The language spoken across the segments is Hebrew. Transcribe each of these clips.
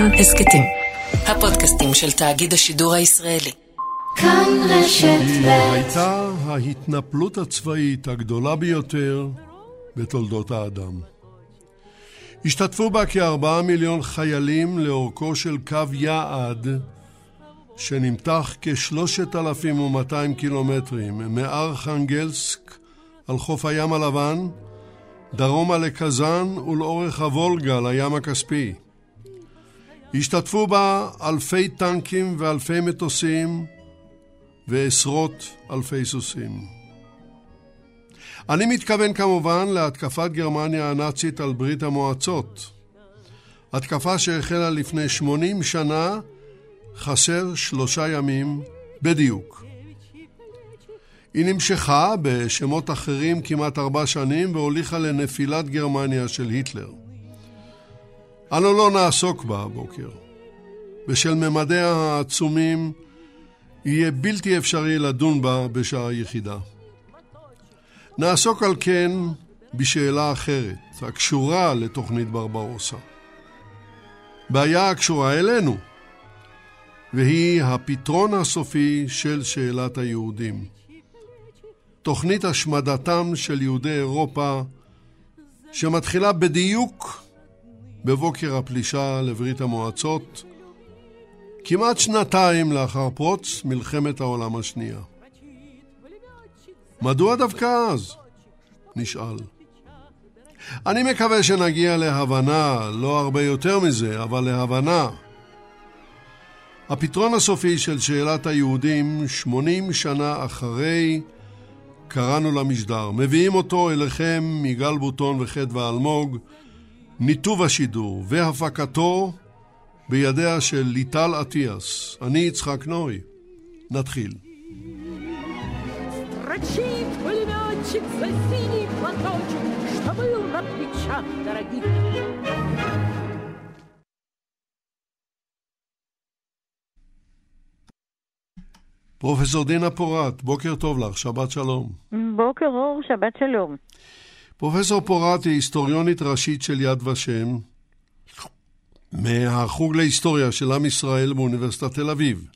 כאן הסכתים. הפודקאסטים של תאגיד השידור הישראלי. כאן רשת ב' הייתה ההתנפלות הצבאית הגדולה ביותר בתולדות האדם. השתתפו בה כארבעה מיליון חיילים לאורכו של קו יעד שנמתח כ-3,200 קילומטרים מארכנגלסק על חוף הים הלבן דרומה לקזאן ולאורך הוולגה לים הכספי. השתתפו בה אלפי טנקים ואלפי מטוסים ועשרות אלפי סוסים. אני מתכוון כמובן להתקפת גרמניה הנאצית על ברית המועצות. התקפה שהחלה לפני 80 שנה, חסר שלושה ימים בדיוק. היא נמשכה בשמות אחרים כמעט ארבע שנים והוליכה לנפילת גרמניה של היטלר. אנו לא נעסוק בה הבוקר. בשל ממדיה העצומים יהיה בלתי אפשרי לדון בה בשעה יחידה. נעסוק על כן בשאלה אחרת, הקשורה לתוכנית ברברוסה. בעיה הקשורה אלינו, והיא הפתרון הסופי של שאלת היהודים. תוכנית השמדתם של יהודי אירופה שמתחילה בדיוק בבוקר הפלישה לברית המועצות, כמעט שנתיים לאחר פרוץ מלחמת העולם השנייה. מדוע דווקא אז? נשאל. אני מקווה שנגיע להבנה, לא הרבה יותר מזה, אבל להבנה. הפתרון הסופי של שאלת היהודים, 80 שנה אחרי קראנו למשדר. מביאים אותו אליכם מגל בוטון וחדווה אלמוג, ניתוב השידור והפקתו בידיה של ליטל אטיאס. אני יצחק נוי. נתחיל. פרופסור דינה פורת, בוקר טוב לך, שבת שלום. בוקר אור, שבת שלום. פרופסור פורת היא היסטוריונית ראשית של יד ושם, מהחוג להיסטוריה של עם ישראל באוניברסיטת תל אביב.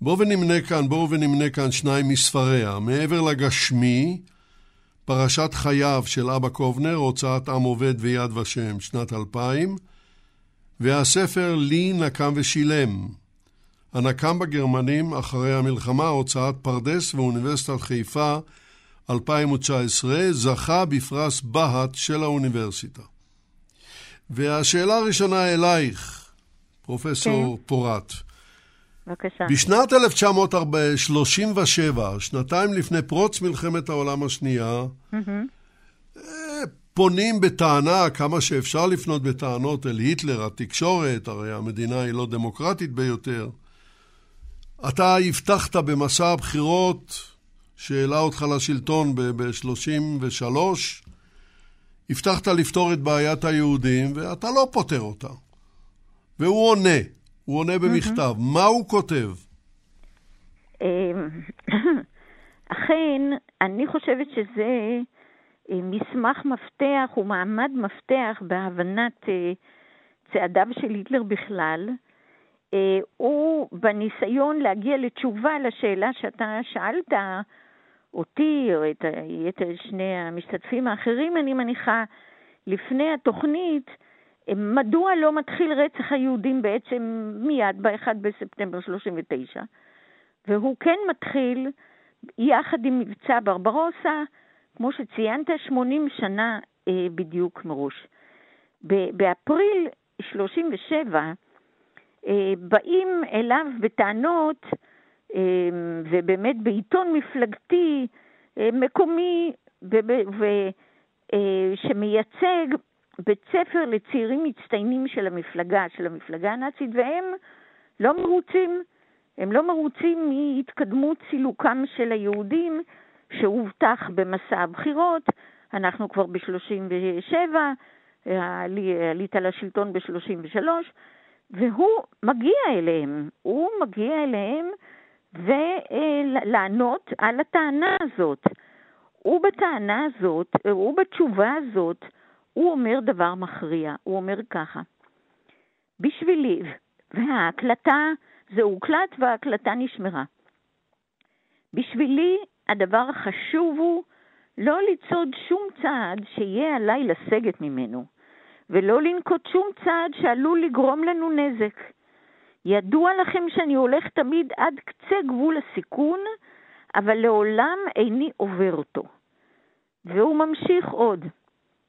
בואו ונמנה כאן, בואו ונמנה כאן שניים מספריה. מעבר לגשמי, פרשת חייו של אבא קובנר, הוצאת עם עובד ויד ושם, שנת 2000, והספר לי נקם ושילם, הנקם בגרמנים אחרי המלחמה, הוצאת פרדס ואוניברסיטת חיפה 2019, זכה בפרס בהט של האוניברסיטה. והשאלה הראשונה אלייך, פרופסור כן. פורת. בבקשה. בשנת 1937, שנתיים לפני פרוץ מלחמת העולם השנייה, mm-hmm. פונים בטענה, כמה שאפשר לפנות בטענות אל היטלר, התקשורת, הרי המדינה היא לא דמוקרטית ביותר, אתה הבטחת במסע הבחירות שהעלה אותך לשלטון ב-33, הבטחת לפתור את בעיית היהודים, ואתה לא פותר אותה. והוא עונה, הוא עונה במכתב. Mm-hmm. מה הוא כותב? אמ, אכן, אני חושבת שזה אה, מסמך מפתח ומעמד מפתח בהבנת אה, צעדיו של היטלר בכלל, אה, הוא בניסיון להגיע לתשובה לשאלה שאתה שאלת אותי, או את יתר שני המשתתפים האחרים, אני מניחה, לפני התוכנית, מדוע לא מתחיל רצח היהודים בעצם מיד ב-1 בספטמבר 39, והוא כן מתחיל יחד עם מבצע ברברוסה, כמו שציינת, 80 שנה אה, בדיוק מראש. באפריל 37, אה, באים אליו בטענות, ובאמת בעיתון מפלגתי אה, מקומי שמייצג בית ספר לצעירים מצטיינים של המפלגה, של המפלגה הנאצית, והם לא מרוצים. הם לא מרוצים מהתקדמות סילוקם של היהודים שהובטח במסע הבחירות. אנחנו כבר ב-37, עלית לשלטון ב-33, והוא מגיע אליהם, הוא מגיע אליהם ולענות על הטענה הזאת. ובטענה הזאת, ובתשובה הזאת, הוא אומר דבר מכריע. הוא אומר ככה: בשבילי, וההקלטה, זה הוקלט וההקלטה נשמרה. בשבילי הדבר החשוב הוא לא לצעוד שום צעד שיהיה עליי לסגת ממנו, ולא לנקוט שום צעד שעלול לגרום לנו נזק. ידוע לכם שאני הולך תמיד עד קצה גבול הסיכון, אבל לעולם איני עובר אותו. והוא ממשיך עוד,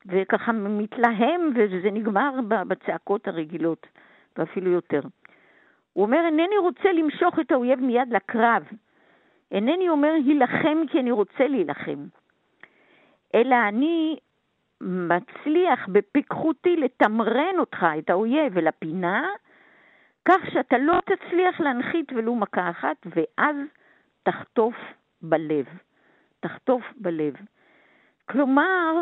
וככה מתלהם, וזה נגמר בצעקות הרגילות, ואפילו יותר. הוא אומר, אינני רוצה למשוך את האויב מיד לקרב. אינני אומר, הילחם כי אני רוצה להילחם. אלא אני מצליח בפיקחותי לתמרן אותך, את האויב, אל הפינה, כך שאתה לא תצליח להנחית ולו מכה אחת, ואז תחטוף בלב. תחטוף בלב. כלומר,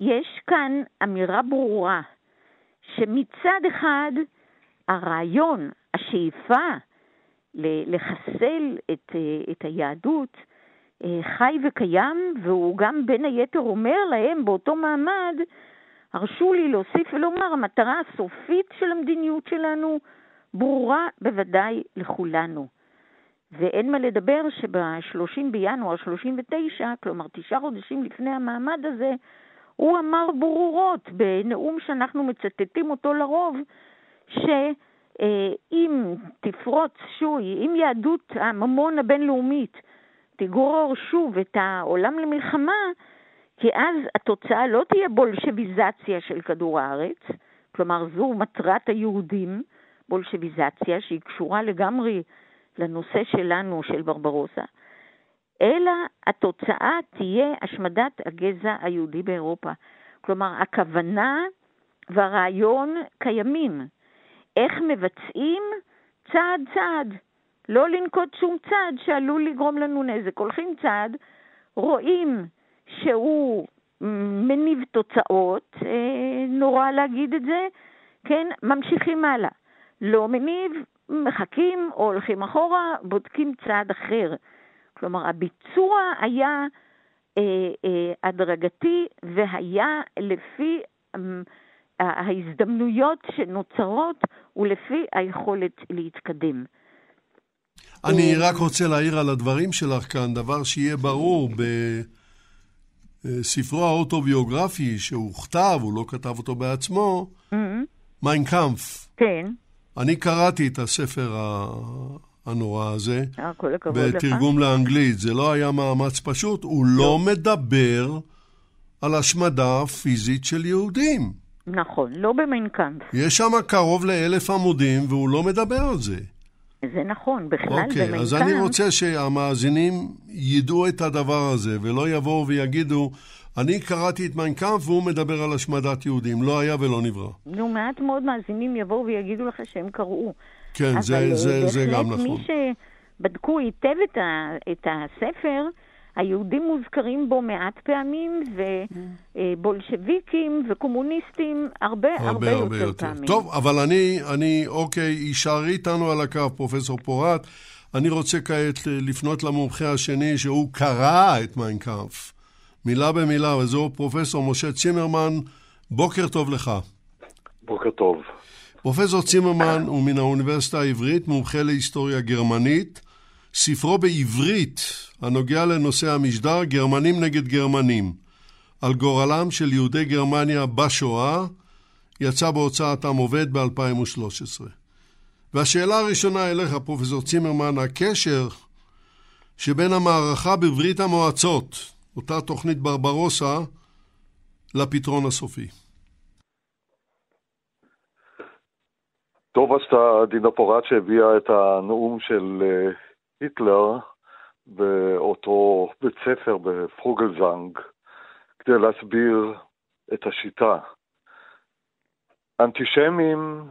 יש כאן אמירה ברורה, שמצד אחד הרעיון, השאיפה לחסל את, את היהדות, אה, חי וקיים, והוא גם בין היתר אומר להם באותו מעמד, הרשו לי להוסיף ולומר, המטרה הסופית של המדיניות שלנו ברורה בוודאי לכולנו. ואין מה לדבר שב-30 בינואר 39, כלומר תשעה חודשים לפני המעמד הזה, הוא אמר ברורות בנאום שאנחנו מצטטים אותו לרוב, שאם תפרוץ שוי, אם יהדות הממון הבינלאומית תגרור שוב את העולם למלחמה, כי אז התוצאה לא תהיה בולשביזציה של כדור הארץ, כלומר זו מטרת היהודים, בולשביזציה שהיא קשורה לגמרי לנושא שלנו, של ברברוסה, אלא התוצאה תהיה השמדת הגזע היהודי באירופה. כלומר, הכוונה והרעיון קיימים. איך מבצעים? צעד צעד. לא לנקוט שום צעד שעלול לגרום לנו נזק. הולכים צעד, רואים שהוא מניב תוצאות, אה, נורא להגיד את זה, כן, ממשיכים הלאה. לא מניב, מחכים או הולכים אחורה, בודקים צעד אחר. כלומר, הביצוע היה אה, אה, הדרגתי והיה לפי אה, ההזדמנויות שנוצרות ולפי היכולת להתקדם. אני רק רוצה להעיר על הדברים שלך כאן, דבר שיהיה ברור בספרו האוטוביוגרפי שהוכתב, הוא לא כתב אותו בעצמו, Mein Kampf. Mm-hmm. כן. אני קראתי את הספר הנורא הזה, אה, כל הכבוד לך. בתרגום לאנגלית. זה לא היה מאמץ פשוט, הוא לא מדבר על השמדה פיזית של יהודים. נכון, לא ב Mein Kampf. יש שם קרוב לאלף עמודים, והוא לא מדבר על זה. זה נכון, בכלל אוקיי, ב Mein Kampf... אז אני רוצה שהמאזינים ידעו את הדבר הזה, ולא יבואו ויגידו, אני קראתי את Mein Kampf והוא מדבר על השמדת יהודים. לא היה ולא נברא. נו, מעט מאוד מאזינים יבואו ויגידו לך שהם קראו. כן, זה, אבל זה, זה גם בהחלט נכון. מי שבדקו היטב את, ה, את הספר, היהודים מוזכרים בו מעט פעמים, ובולשביקים וקומוניסטים הרבה הרבה, הרבה יותר, יותר. פעמים. טוב, אבל אני, אני, אוקיי, יישארי איתנו על הקו, פרופסור פורט. אני רוצה כעת לפנות למומחה השני, שהוא קרא את Mein Kampf, מילה במילה, וזהו פרופסור משה צימרמן. בוקר טוב לך. בוקר טוב. פרופסור צימרמן הוא מן האוניברסיטה העברית, מומחה להיסטוריה גרמנית. ספרו בעברית, הנוגע לנושא המשדר, גרמנים נגד גרמנים, על גורלם של יהודי גרמניה בשואה, יצא בהוצאת עם עובד ב-2013. והשאלה הראשונה אליך, פרופסור צימרמן, הקשר שבין המערכה בברית המועצות, אותה תוכנית ברברוסה, לפתרון הסופי. טוב עשתה דינה פורט שהביאה את הנאום של uh, היטלר באותו בית ספר בפרוגלזנג כדי להסביר את השיטה. אנטישמים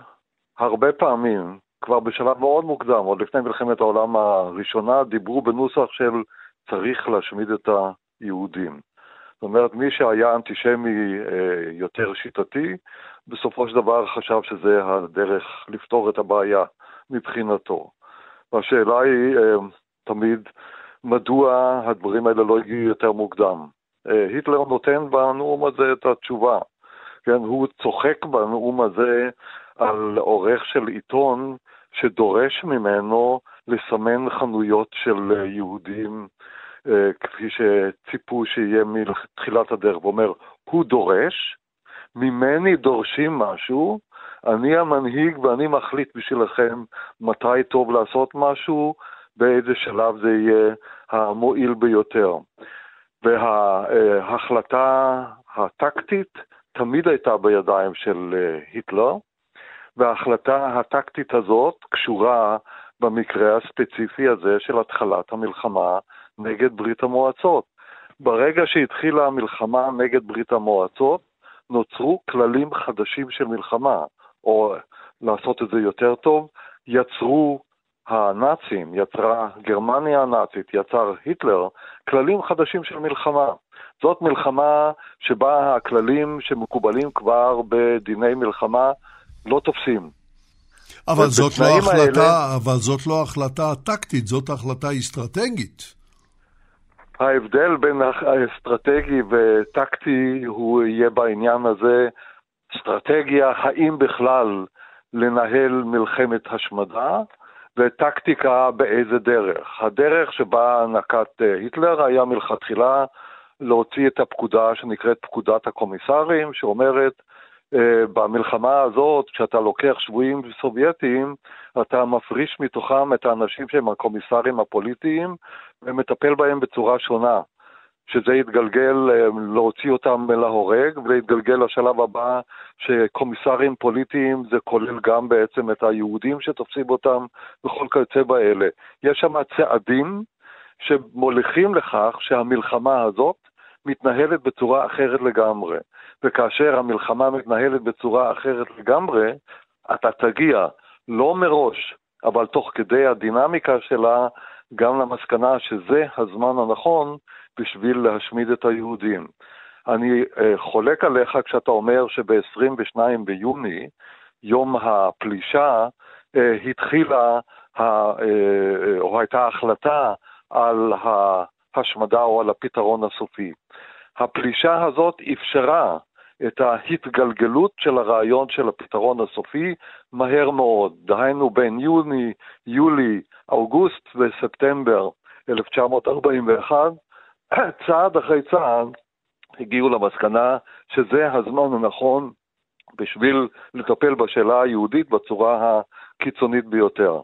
הרבה פעמים, כבר בשלב מאוד מוקדם, עוד לפני מלחמת העולם הראשונה, דיברו בנוסח של צריך להשמיד את היהודים. זאת אומרת, מי שהיה אנטישמי אה, יותר שיטתי, בסופו של דבר חשב שזה הדרך לפתור את הבעיה מבחינתו. והשאלה היא אה, תמיד, מדוע הדברים האלה לא הגיעו יותר מוקדם? אה, היטלר נותן בנאום הזה את התשובה. כן, הוא צוחק בנאום הזה על עורך של עיתון שדורש ממנו לסמן חנויות של יהודים אה, כפי שציפו שיהיה מתחילת הדרך, ואומר, הוא דורש, ממני דורשים משהו, אני המנהיג ואני מחליט בשבילכם מתי טוב לעשות משהו, באיזה שלב זה יהיה המועיל ביותר. וההחלטה הטקטית תמיד הייתה בידיים של אה, היטלר, וההחלטה הטקטית הזאת קשורה במקרה הספציפי הזה של התחלת המלחמה נגד ברית המועצות. ברגע שהתחילה המלחמה נגד ברית המועצות, נוצרו כללים חדשים של מלחמה, או לעשות את זה יותר טוב, יצרו הנאצים, יצרה גרמניה הנאצית, יצר היטלר, כללים חדשים של מלחמה. זאת מלחמה שבה הכללים שמקובלים כבר בדיני מלחמה לא תופסים. אבל זאת, לא החלטה, האלה, אבל זאת לא החלטה טקטית, זאת החלטה אסטרטגית. ההבדל בין האסטרטגי וטקטי הוא יהיה בעניין הזה אסטרטגיה, האם בכלל לנהל מלחמת השמדה, וטקטיקה באיזה דרך. הדרך שבה נקט אה, היטלר היה מלכתחילה להוציא את הפקודה שנקראת פקודת הקומיסרים, שאומרת אה, במלחמה הזאת, כשאתה לוקח שבויים סובייטיים, אתה מפריש מתוכם את האנשים שהם הקומיסרים הפוליטיים ומטפל בהם בצורה שונה. שזה יתגלגל אה, להוציא אותם להורג, ויתגלגל לשלב הבא שקומיסרים פוליטיים זה כולל גם בעצם את היהודים שתופסים אותם וכל כיוצא באלה. יש שם צעדים שמוליכים לכך שהמלחמה הזאת מתנהלת בצורה אחרת לגמרי. וכאשר המלחמה מתנהלת בצורה אחרת לגמרי, אתה תגיע לא מראש, אבל תוך כדי הדינמיקה שלה, גם למסקנה שזה הזמן הנכון בשביל להשמיד את היהודים. אני uh, חולק עליך כשאתה אומר שב-22 ביוני, יום הפלישה, uh, התחילה, ה, uh, או הייתה החלטה על ההשמדה או על הפתרון הסופי. הפלישה הזאת אפשרה את ההתגלגלות של הרעיון של הפתרון הסופי מהר מאוד. דהיינו בין יוני, יולי, אוגוסט וספטמבר 1941, צעד אחרי צעד הגיעו למסקנה שזה הזמן הנכון בשביל לטפל בשאלה היהודית בצורה הקיצונית ביותר.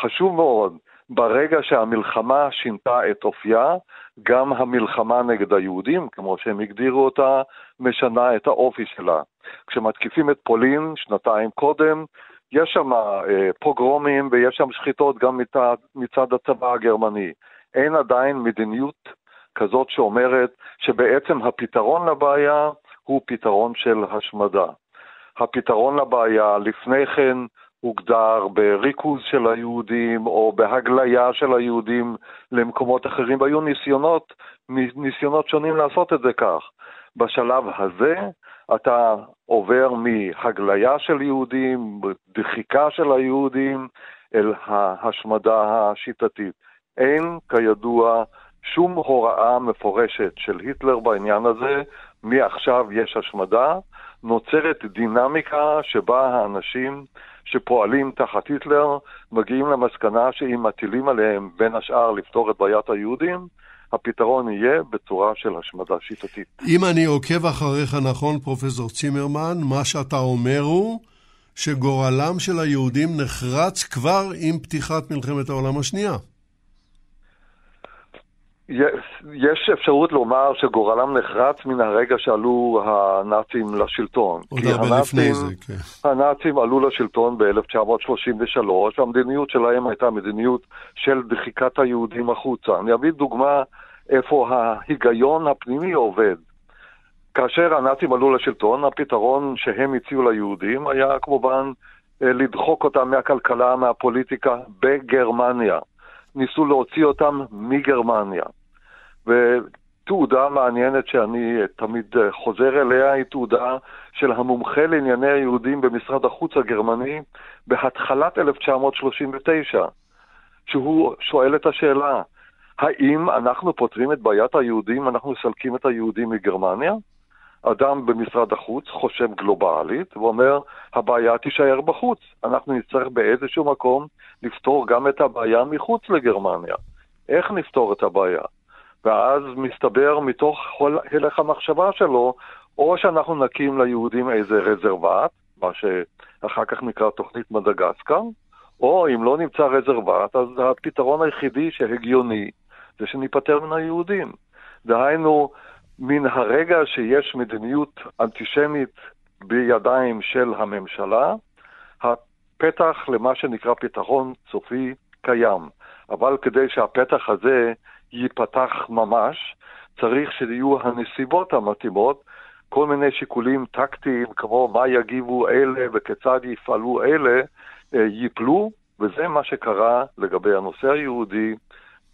חשוב מאוד, ברגע שהמלחמה שינתה את אופייה, גם המלחמה נגד היהודים, כמו שהם הגדירו אותה, משנה את האופי שלה. כשמתקיפים את פולין שנתיים קודם, יש שם אה, פוגרומים ויש שם שחיטות גם מצד, מצד הצבא הגרמני. אין עדיין מדיניות כזאת שאומרת שבעצם הפתרון לבעיה הוא פתרון של השמדה. הפתרון לבעיה לפני כן הוגדר בריכוז של היהודים או בהגליה של היהודים למקומות אחרים, והיו ניסיונות, ניסיונות שונים לעשות את זה כך. בשלב הזה אתה עובר מהגליה של יהודים, דחיקה של היהודים, אל ההשמדה השיטתית. אין, כידוע, שום הוראה מפורשת של היטלר בעניין הזה, מעכשיו יש השמדה, נוצרת דינמיקה שבה האנשים שפועלים תחת היטלר מגיעים למסקנה שאם מטילים עליהם בין השאר לפתור את בעיית היהודים, הפתרון יהיה בצורה של השמדה שיטתית. אם אני עוקב אחריך נכון, פרופסור צימרמן, מה שאתה אומר הוא שגורלם של היהודים נחרץ כבר עם פתיחת מלחמת העולם השנייה. יש אפשרות לומר שגורלם נחרץ מן הרגע שעלו הנאצים לשלטון. עוד הרבה לפני זה, כן. הנאצים עלו לשלטון ב-1933, והמדיניות שלהם הייתה מדיניות של דחיקת היהודים החוצה. אני אביא דוגמה איפה ההיגיון הפנימי עובד. כאשר הנאצים עלו לשלטון, הפתרון שהם הציעו ליהודים היה כמובן אה, לדחוק אותם מהכלכלה, מהפוליטיקה בגרמניה. ניסו להוציא אותם מגרמניה. ותעודה מעניינת שאני תמיד חוזר אליה היא תעודה של המומחה לענייני היהודים במשרד החוץ הגרמני בהתחלת 1939, שהוא שואל את השאלה, האם אנחנו פותרים את בעיית היהודים, אנחנו מסלקים את היהודים מגרמניה? אדם במשרד החוץ חושב גלובלית ואומר, הבעיה תישאר בחוץ. אנחנו נצטרך באיזשהו מקום לפתור גם את הבעיה מחוץ לגרמניה. איך נפתור את הבעיה? ואז מסתבר מתוך הלך המחשבה שלו, או שאנחנו נקים ליהודים איזה רזרבט, מה שאחר כך נקרא תוכנית מדגסקר, או אם לא נמצא רזרבט, אז הפתרון היחידי שהגיוני זה שניפטר מן היהודים. דהיינו, מן הרגע שיש מדיניות אנטישמית בידיים של הממשלה, הפתח למה שנקרא פתרון סופי קיים. אבל כדי שהפתח הזה ייפתח ממש, צריך שיהיו הנסיבות המתאימות, כל מיני שיקולים טקטיים, כמו מה יגיבו אלה וכיצד יפעלו אלה, אה, ייפלו, וזה מה שקרה לגבי הנושא היהודי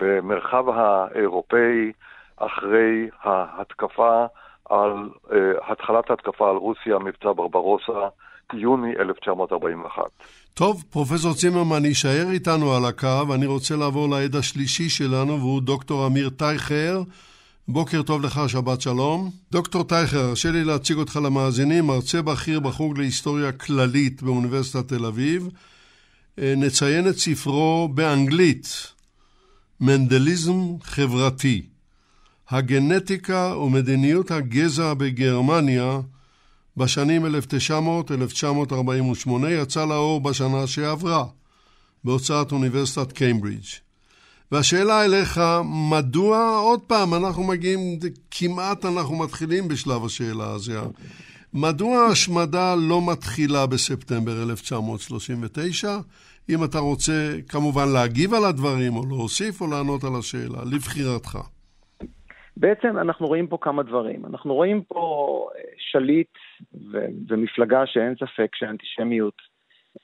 במרחב האירופאי אחרי ההתקפה על, uh, התחלת ההתקפה על רוסיה, מבצע ברברוסה, יוני 1941. טוב, פרופסור צימרמן יישאר איתנו על הקו, אני רוצה לעבור לעד השלישי שלנו, והוא דוקטור אמיר טייכר. בוקר טוב לך, שבת שלום. דוקטור טייכר, הרשה לי להציג אותך למאזינים, מרצה בכיר בחוג להיסטוריה כללית באוניברסיטת תל אביב. אה, נציין את ספרו באנגלית, מנדליזם חברתי. הגנטיקה ומדיניות הגזע בגרמניה בשנים 1900-1948 יצא לאור בשנה שעברה בהוצאת אוניברסיטת קיימברידג'. והשאלה אליך, מדוע, עוד פעם, אנחנו מגיעים, כמעט אנחנו מתחילים בשלב השאלה הזה. מדוע ההשמדה לא מתחילה בספטמבר 1939? אם אתה רוצה כמובן להגיב על הדברים, או להוסיף או לענות על השאלה, לבחירתך. בעצם אנחנו רואים פה כמה דברים. אנחנו רואים פה אה, שליט ומפלגה שאין ספק שאנטישמיות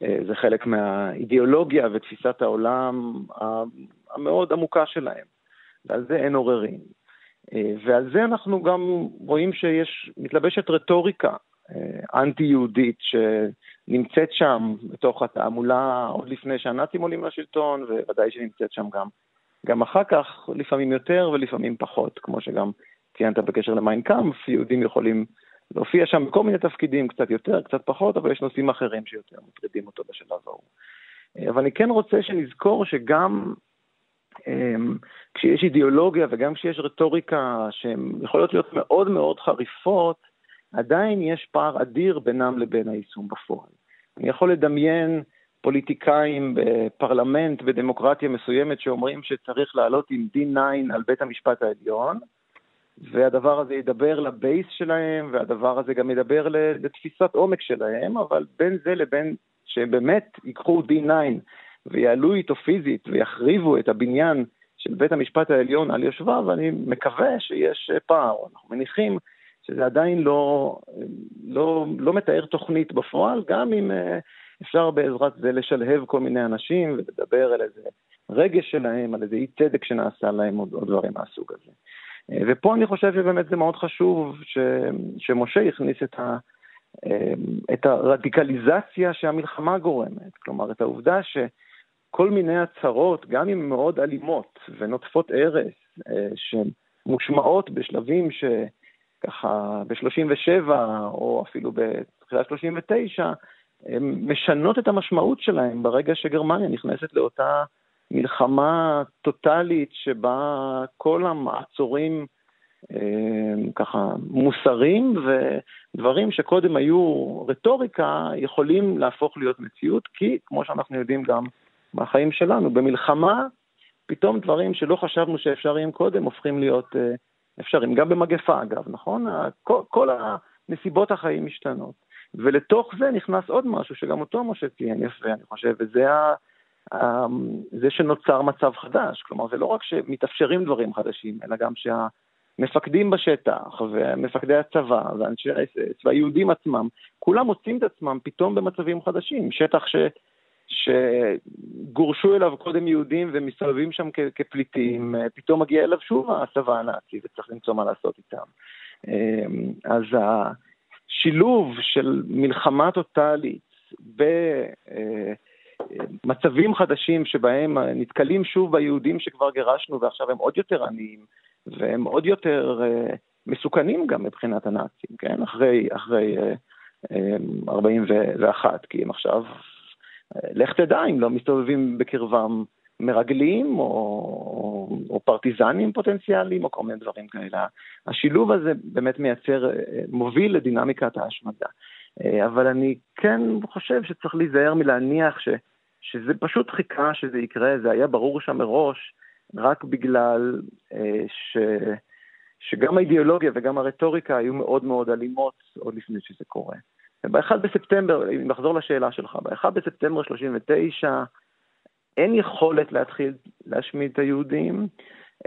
אה, זה חלק מהאידיאולוגיה ותפיסת העולם המאוד עמוקה שלהם, ועל זה אין עוררין. אה, ועל זה אנחנו גם רואים שיש, מתלבשת רטוריקה אנטי-יהודית שנמצאת שם בתוך התעמולה עוד לפני שהנאצים עולים לשלטון, וודאי שנמצאת שם גם גם אחר כך, לפעמים יותר ולפעמים פחות, כמו שגם ציינת בקשר למיינקאמפ, יהודים יכולים להופיע שם בכל מיני תפקידים, קצת יותר, קצת פחות, אבל יש נושאים אחרים שיותר מטרידים אותו בשלב ההוא. אבל אני כן רוצה שנזכור שגם um, כשיש אידיאולוגיה וגם כשיש רטוריקה שהן יכולות להיות מאוד מאוד חריפות, עדיין יש פער אדיר בינם לבין היישום בפועל. אני יכול לדמיין פוליטיקאים בפרלמנט בדמוקרטיה מסוימת שאומרים שצריך לעלות עם D9 על בית המשפט העליון, והדבר הזה ידבר לבייס שלהם, והדבר הזה גם ידבר לתפיסת עומק שלהם, אבל בין זה לבין שבאמת ייקחו D9 ויעלו איתו פיזית ויחריבו את הבניין של בית המשפט העליון על יושביו, אני מקווה שיש פער. אנחנו מניחים שזה עדיין לא, לא, לא מתאר תוכנית בפועל, גם אם אפשר בעזרת זה לשלהב כל מיני אנשים ולדבר על איזה רגש שלהם, על איזה אי צדק שנעשה להם או דברים מהסוג הזה. ופה אני חושב שבאמת זה מאוד חשוב ש, שמשה הכניס את, ה, את הרדיקליזציה שהמלחמה גורמת, כלומר את העובדה שכל מיני הצהרות, גם אם מאוד אלימות ונוטפות ארס, אה, שמושמעות בשלבים שככה ב-37 או אפילו בתחילת 39, משנות את המשמעות שלהם ברגע שגרמניה נכנסת לאותה מלחמה טוטאלית שבה כל המעצורים אה, ככה מוסרים ודברים שקודם היו רטוריקה יכולים להפוך להיות מציאות, כי כמו שאנחנו יודעים גם מהחיים שלנו, במלחמה פתאום דברים שלא חשבנו שאפשריים קודם הופכים להיות אה, אפשריים, גם במגפה אגב, נכון? כל, הנסיבות החיים משתנות. ולתוך זה נכנס עוד משהו שגם אותו משה ציין יפה, אני חושב, וזה ה... זה שנוצר מצב חדש. כלומר, זה לא רק שמתאפשרים דברים חדשים, אלא גם שהמפקדים בשטח, ומפקדי הצבא, ואנשי האס-אס, והיהודים עצמם, כולם מוצאים את עצמם פתאום במצבים חדשים. שטח ש... שגורשו אליו קודם יהודים ומסתובבים שם כ- כפליטים, פתאום מגיע אליו שוב הצבא הנאצי וצריך למצוא מה לעשות איתם. אמ, אז שילוב של מלחמה טוטאלית במצבים חדשים שבהם נתקלים שוב ביהודים שכבר גירשנו ועכשיו הם עוד יותר עניים והם עוד יותר מסוכנים גם מבחינת הנאצים, כן? אחרי, אחרי 41, כי הם עכשיו, לך תדע אם לא מסתובבים בקרבם מרגלים או, או פרטיזנים פוטנציאליים או כל מיני דברים כאלה. השילוב הזה באמת מייצר, מוביל לדינמיקת ההשמדה. אבל אני כן חושב שצריך להיזהר מלהניח ש, שזה פשוט חיכה שזה יקרה, זה היה ברור שם מראש, רק בגלל ש... שגם האידיאולוגיה וגם הרטוריקה היו מאוד מאוד אלימות עוד לפני שזה קורה. ב-1 בספטמבר, אם נחזור לשאלה שלך, ב-1 בספטמבר 39 אין יכולת להתחיל להשמיד את היהודים,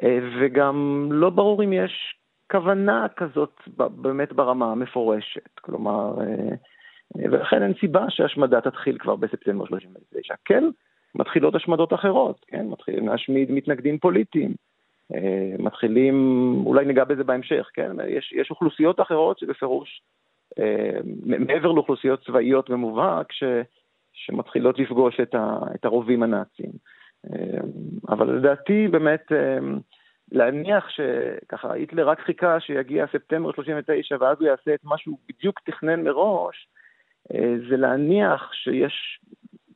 אה, וגם לא ברור אם יש כוונה כזאת באמת ברמה המפורשת. כלומר, אה, אה, ולכן אין סיבה שהשמדה תתחיל כבר בספטמבר 39. כן, מתחילות השמדות אחרות, כן? מתחילים להשמיד מתנגדים פוליטיים. מתחילים, אולי ניגע בזה בהמשך, כן? יש, יש אוכלוסיות אחרות שבפירוש אה, מעבר לאוכלוסיות צבאיות במובהק, ש, שמתחילות לפגוש את, ה, את הרובים הנאצים. אה, אבל לדעתי באמת אה, להניח שככה היטלר רק חיכה שיגיע ספטמבר 39 ואז הוא יעשה את מה שהוא בדיוק תכנן מראש, זה להניח שיש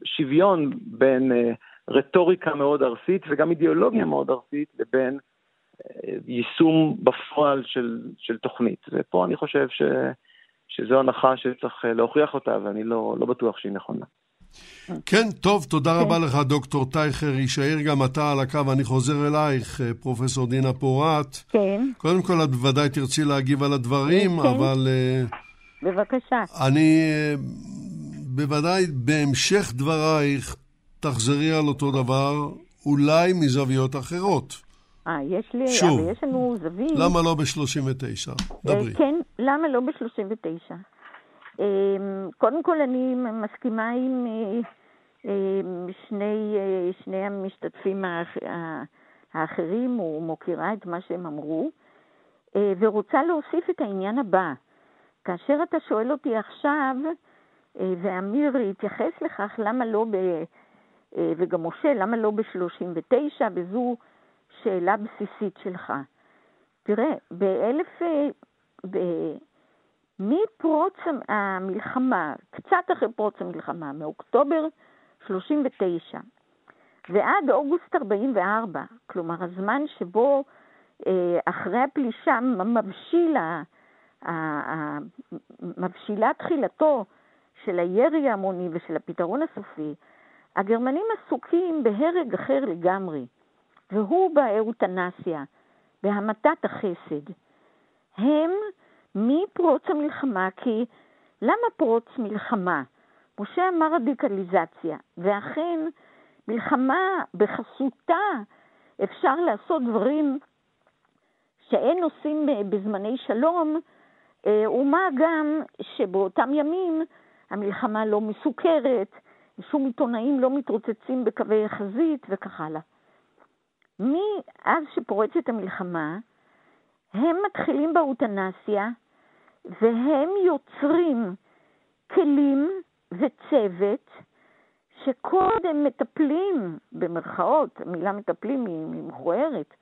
שוויון בין רטוריקה מאוד ארסית וגם אידיאולוגיה מאוד ארסית לבין יישום בפועל של, של תוכנית. ופה אני חושב ש... שזו הנחה שצריך אה, להוכיח אותה, ואני לא, לא בטוח שהיא נכונה. כן, טוב, תודה כן. רבה לך, דוקטור טייכר. יישאר גם אתה על הקו, אני חוזר אלייך, אה, פרופסור דינה פורת. כן. קודם כל, את בוודאי תרצי להגיב על הדברים, כן. אבל... אה, בבקשה. אני בוודאי בהמשך דברייך תחזרי על אותו דבר, אולי מזוויות אחרות. אה, יש לי, שוב, אבל יש לנו זווית. למה לא ב-39? דברי. כן, למה לא ב-39? אמ, קודם כל, אני מסכימה עם אה, אמ, שני, אה, שני המשתתפים האחרים, ומוקירה את מה שהם אמרו, אה, ורוצה להוסיף את העניין הבא. כאשר אתה שואל אותי עכשיו, ואמיר התייחס לכך, למה לא ב... וגם משה, למה לא ב-39? וזו שאלה בסיסית שלך. תראה, באלף... ב... מפרוץ המלחמה, קצת אחרי פרוץ המלחמה, מאוקטובר 39 ועד אוגוסט 44, כלומר הזמן שבו אה, אחרי הפלישה מבשיל, מבשילה תחילתו של הירי ההמוני ושל הפתרון הסופי, הגרמנים עסוקים בהרג אחר לגמרי. והוא באהוטנסיה, בהמתת החסד. הם מפרוץ המלחמה, כי למה פרוץ מלחמה? משה אמר רדיקליזציה, ואכן מלחמה בחסותה אפשר לעשות דברים שאין עושים בזמני שלום, ומה גם שבאותם ימים המלחמה לא מסוכרת, שום עיתונאים לא מתרוצצים בקווי החזית וכך הלאה. מאז שפורצת המלחמה, הם מתחילים באוטנסיה והם יוצרים כלים וצוות שקודם מטפלים, במרכאות, המילה מטפלים היא מכוערת,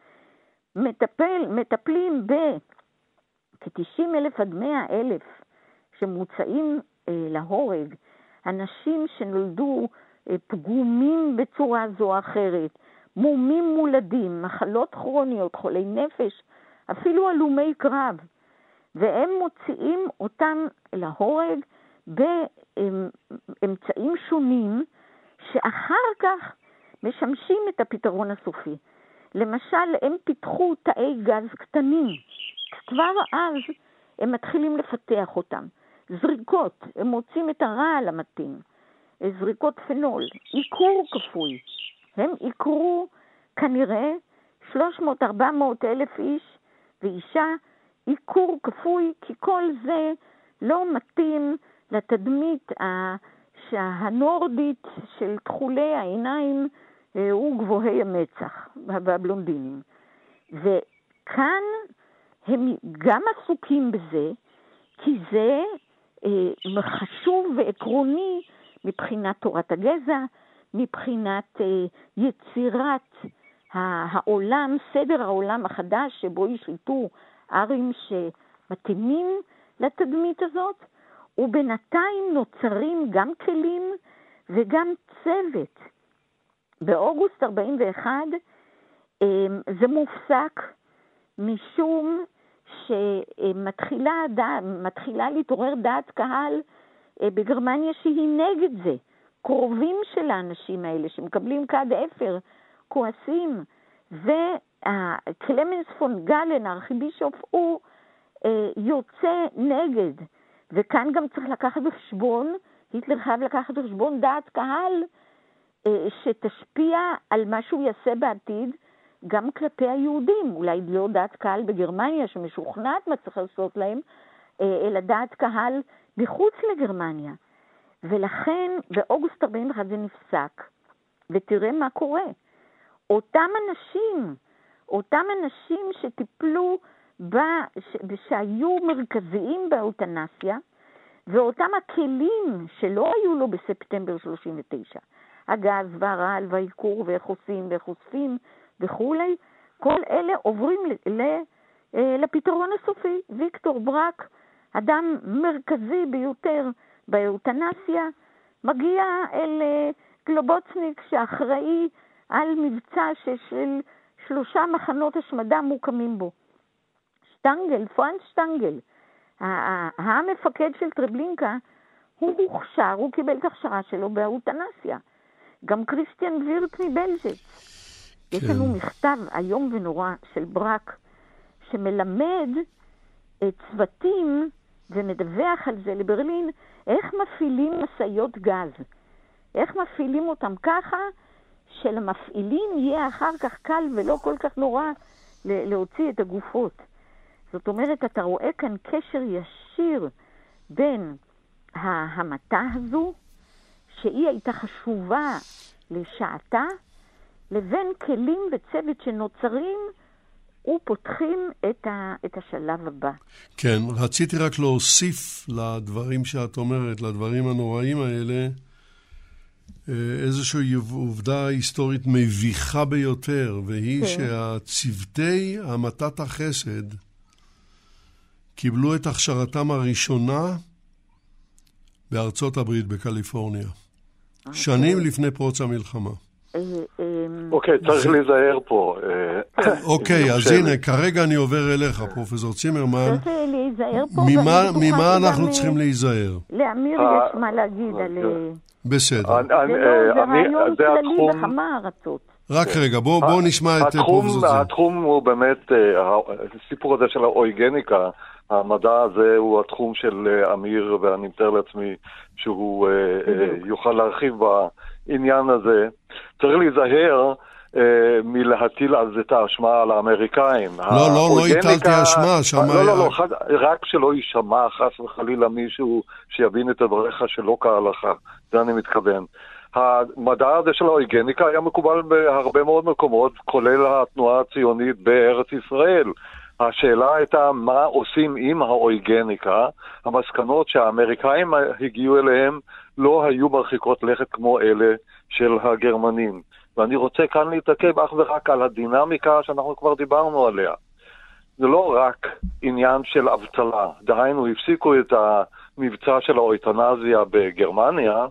מטפל, מטפלים בכ-90 אלף עד 100 אלף שמוצאים אה, להורג, אנשים שנולדו אה, פגומים בצורה זו או אחרת, מומים מולדים, מחלות כרוניות, חולי נפש, אפילו הלומי קרב, והם מוציאים אותם להורג באמצעים שונים, שאחר כך משמשים את הפתרון הסופי. למשל, הם פיתחו תאי גז קטנים. כבר אז הם מתחילים לפתח אותם. זריקות, הם מוצאים את הרעל המתאים. זריקות פנול, עיקור כפוי, הם עיקרו כנראה 300-400 אלף איש ואישה, עיקור כפוי, כי כל זה לא מתאים לתדמית הנורדית של תכולי העיניים אה, וגבוהי המצח והבלונדינים. וכאן הם גם עסוקים בזה, כי זה אה, חשוב ועקרוני מבחינת תורת הגזע, מבחינת אה, יצירת העולם, סדר העולם החדש שבו ישלטו ארים שמתאימים לתדמית הזאת, ובינתיים נוצרים גם כלים וגם צוות. באוגוסט 41 אמ, זה מופסק משום שמתחילה להתעורר דעת קהל אה, בגרמניה שהיא נגד זה. קרובים של האנשים האלה שמקבלים כד אפר, כועסים, וקלמנס פון גלן, הארכיבישוף, הוא אה, יוצא נגד. וכאן גם צריך לקחת בחשבון, היטלר חייב לקחת בחשבון דעת קהל אה, שתשפיע על מה שהוא יעשה בעתיד, גם כלפי היהודים, אולי לא דעת קהל בגרמניה שמשוכנעת מה צריך לעשות להם, אה, אלא דעת קהל מחוץ לגרמניה. ולכן באוגוסט 41 זה נפסק, ותראה מה קורה. אותם אנשים, אותם אנשים שטיפלו, ב, שהיו מרכזיים באוטנסיה, ואותם הכלים שלא היו לו בספטמבר 39, הגז והרעל והעיקור ואיך עושים ואיך אוספים וכולי, כל אלה עוברים ל, ל, אה, לפתרון הסופי. ויקטור ברק, אדם מרכזי ביותר באוטנסיה, מגיע אל אה, גלובוצניק שאחראי על מבצע של שלושה מחנות השמדה מוקמים בו. שטנגל, פרנץ שטנגל, המפקד של טרבלינקה, הוא הוכשר, הוא קיבל את ההכשרה שלו באוטנסיה. גם כריסטיאן וירט מבלז'ץ. כן. יש לנו מכתב איום ונורא של ברק, שמלמד את צוותים ומדווח על זה לברלין, איך מפעילים משאיות גז. איך מפעילים אותם ככה שלמפעילים יהיה אחר כך קל ולא כל כך נורא להוציא את הגופות. זאת אומרת, אתה רואה כאן קשר ישיר בין ההמתה הזו, שהיא הייתה חשובה לשעתה, לבין כלים וצוות שנוצרים ופותחים את, ה, את השלב הבא. כן, רציתי רק להוסיף לדברים שאת אומרת, לדברים הנוראים האלה, אה, איזושהי עובדה היסטורית מביכה ביותר, והיא כן. שהצוותי המתת החסד קיבלו את הכשרתם הראשונה בארצות הברית, בקליפורניה. אה, שנים כן. לפני פרוץ המלחמה. אה, אוקיי, צריך להיזהר פה. אוקיי, אז הנה, כרגע אני עובר אליך, פרופסור צימרמן. צריך להיזהר פה, ממה אנחנו צריכים להיזהר? לאמיר יש מה להגיד על... בסדר. זה רעיון כללי בכמה ארצות. רק רגע, בואו נשמע את פרופסור צימרמן. התחום הוא באמת, הסיפור הזה של האויגניקה, המדע הזה הוא התחום של אה, אמיר, ואני מתאר לעצמי שהוא אה, אה, יוכל להרחיב בעניין הזה. צריך להיזהר מלהטיל על זה את האשמה על האמריקאים. לא, לא, לא הטלתי אשמה, שמע... לא, לא, לא, רק שלא יישמע חס וחלילה מישהו שיבין את דבריך שלא כהלכה, זה אני מתכוון. המדע הזה של האויגניקה היה מקובל בהרבה מאוד מקומות, כולל התנועה הציונית בארץ ישראל. השאלה הייתה מה עושים עם האויגניקה. המסקנות שהאמריקאים הגיעו אליהם לא היו מרחיקות לכת כמו אלה של הגרמנים. ואני רוצה כאן להתעכב אך ורק על הדינמיקה שאנחנו כבר דיברנו עליה. זה לא רק עניין של אבטלה, דהיינו הפסיקו את המבצע של האויטנזיה בגרמניה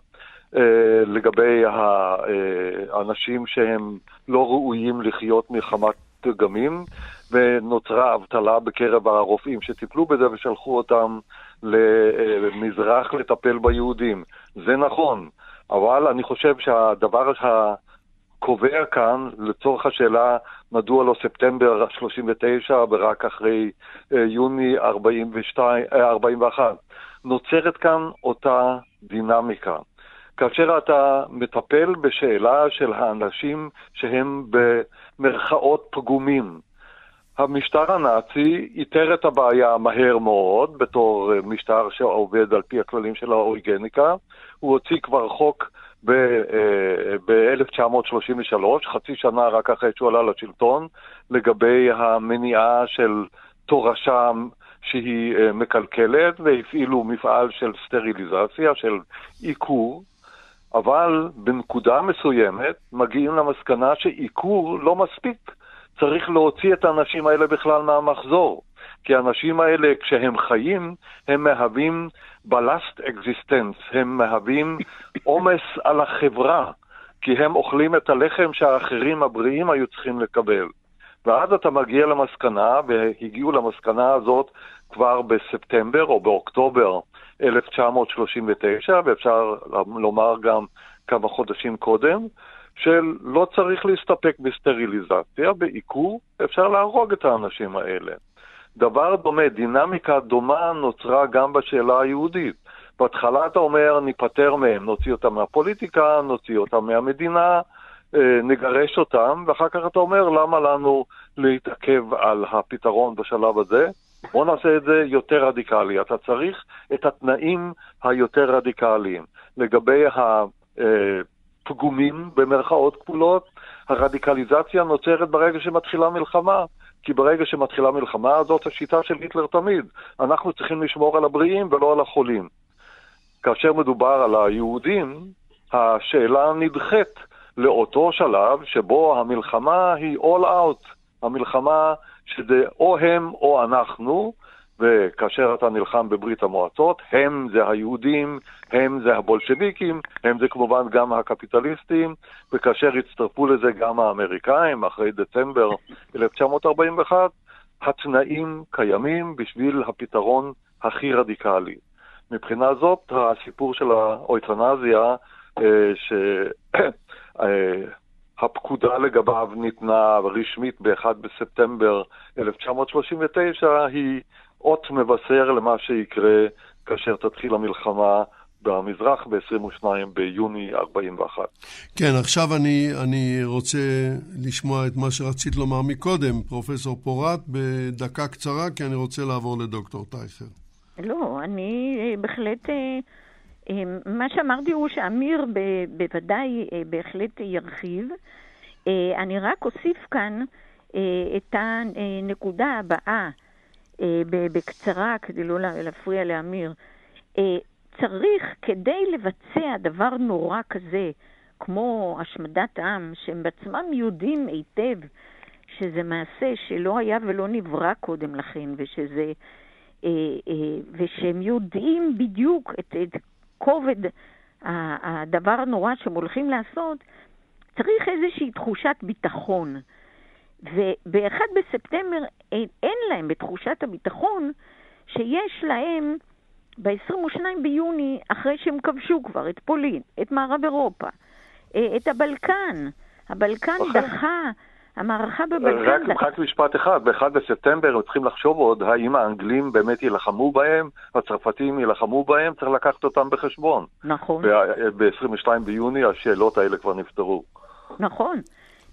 אה, לגבי האנשים שהם לא ראויים לחיות מחמת דגמים, ונוצרה אבטלה בקרב הרופאים שטיפלו בזה ושלחו אותם למזרח לטפל ביהודים. זה נכון, אבל אני חושב שהדבר הקובע כאן, לצורך השאלה מדוע לא ספטמבר 39 ורק אחרי אה, יוני 42, 41, אה, נוצרת כאן אותה דינמיקה. כאשר אתה מטפל בשאלה של האנשים שהם במרכאות פגומים, המשטר הנאצי איתר את הבעיה מהר מאוד, בתור אה, משטר שעובד על פי הכללים של האורגניקה. הוא הוציא כבר חוק ב-1933, אה, חצי שנה רק אחרי שהוא עלה לשלטון, לגבי המניעה של תורשה שהיא אה, מקלקלת, והפעילו מפעל של סטריליזציה, של עיקור. אבל בנקודה מסוימת מגיעים למסקנה שעיקור לא מספיק. צריך להוציא את האנשים האלה בכלל מהמחזור. כי האנשים האלה, כשהם חיים, הם מהווים Ballastexistenz, הם מהווים עומס על החברה, כי הם אוכלים את הלחם שהאחרים הבריאים היו צריכים לקבל. ואז אתה מגיע למסקנה, והגיעו למסקנה הזאת כבר בספטמבר או באוקטובר 1939, ואפשר לומר גם כמה חודשים קודם, של לא צריך להסתפק בסטריליזציה, בעיקור, אפשר להרוג את האנשים האלה. דבר דומה, דינמיקה דומה נוצרה גם בשאלה היהודית. בהתחלה אתה אומר, ניפטר מהם, נוציא אותם מהפוליטיקה, נוציא אותם מהמדינה, אה, נגרש אותם, ואחר כך אתה אומר, למה לנו להתעכב על הפתרון בשלב הזה? בוא נעשה את זה יותר רדיקלי. אתה צריך את התנאים היותר רדיקליים. לגבי הפגומים, במרכאות כפולות, הרדיקליזציה נוצרת ברגע שמתחילה מלחמה. כי ברגע שמתחילה מלחמה, זאת השיטה של היטלר תמיד. אנחנו צריכים לשמור על הבריאים ולא על החולים. כאשר מדובר על היהודים, השאלה נדחית לאותו שלב שבו המלחמה היא all out. המלחמה שזה או הם או אנחנו, וכאשר אתה נלחם בברית המועצות, הם זה היהודים, הם זה הבולשביקים, הם זה כמובן גם הקפיטליסטים, וכאשר הצטרפו לזה גם האמריקאים אחרי דצמבר 1941, התנאים קיימים בשביל הפתרון הכי רדיקלי. מבחינה זאת, הסיפור של האויטרנזיה, אה, שהפקודה לגביו ניתנה רשמית ב-1 בספטמבר 1939, היא אות מבשר למה שיקרה כאשר תתחיל המלחמה במזרח ב-22 ביוני 41. כן, עכשיו אני, אני רוצה לשמוע את מה שרצית לומר מקודם, פרופסור פורט, בדקה קצרה, כי אני רוצה לעבור לדוקטור טייכר. לא, אני אה, בהחלט... אה, אה, מה שאמרתי הוא שאמיר בוודאי בהחלט ירחיב. אני רק אוסיף כאן את הנקודה הבאה בקצרה, כדי לא להפריע לאמיר. צריך, כדי לבצע דבר נורא כזה, כמו השמדת עם, שהם בעצמם יודעים היטב שזה מעשה שלא היה ולא נברא קודם לכן, ושזה אה, אה, ושהם יודעים בדיוק את, את כובד הדבר הנורא שהם הולכים לעשות, צריך איזושהי תחושת ביטחון. וב-1 בספטמבר אין, אין להם בתחושת הביטחון שיש להם ב-22 ביוני, אחרי שהם כבשו כבר את פולין, את מערב אירופה, אה, את הבלקן. הבלקן דחה המערכה בבלקן... רק, רק משפט אחד, ב-1 בספטמבר הם צריכים לחשוב עוד האם האנגלים באמת יילחמו בהם, הצרפתים יילחמו בהם, צריך לקחת אותם בחשבון. נכון. ב-22 ביוני השאלות האלה כבר נפתרו. נכון.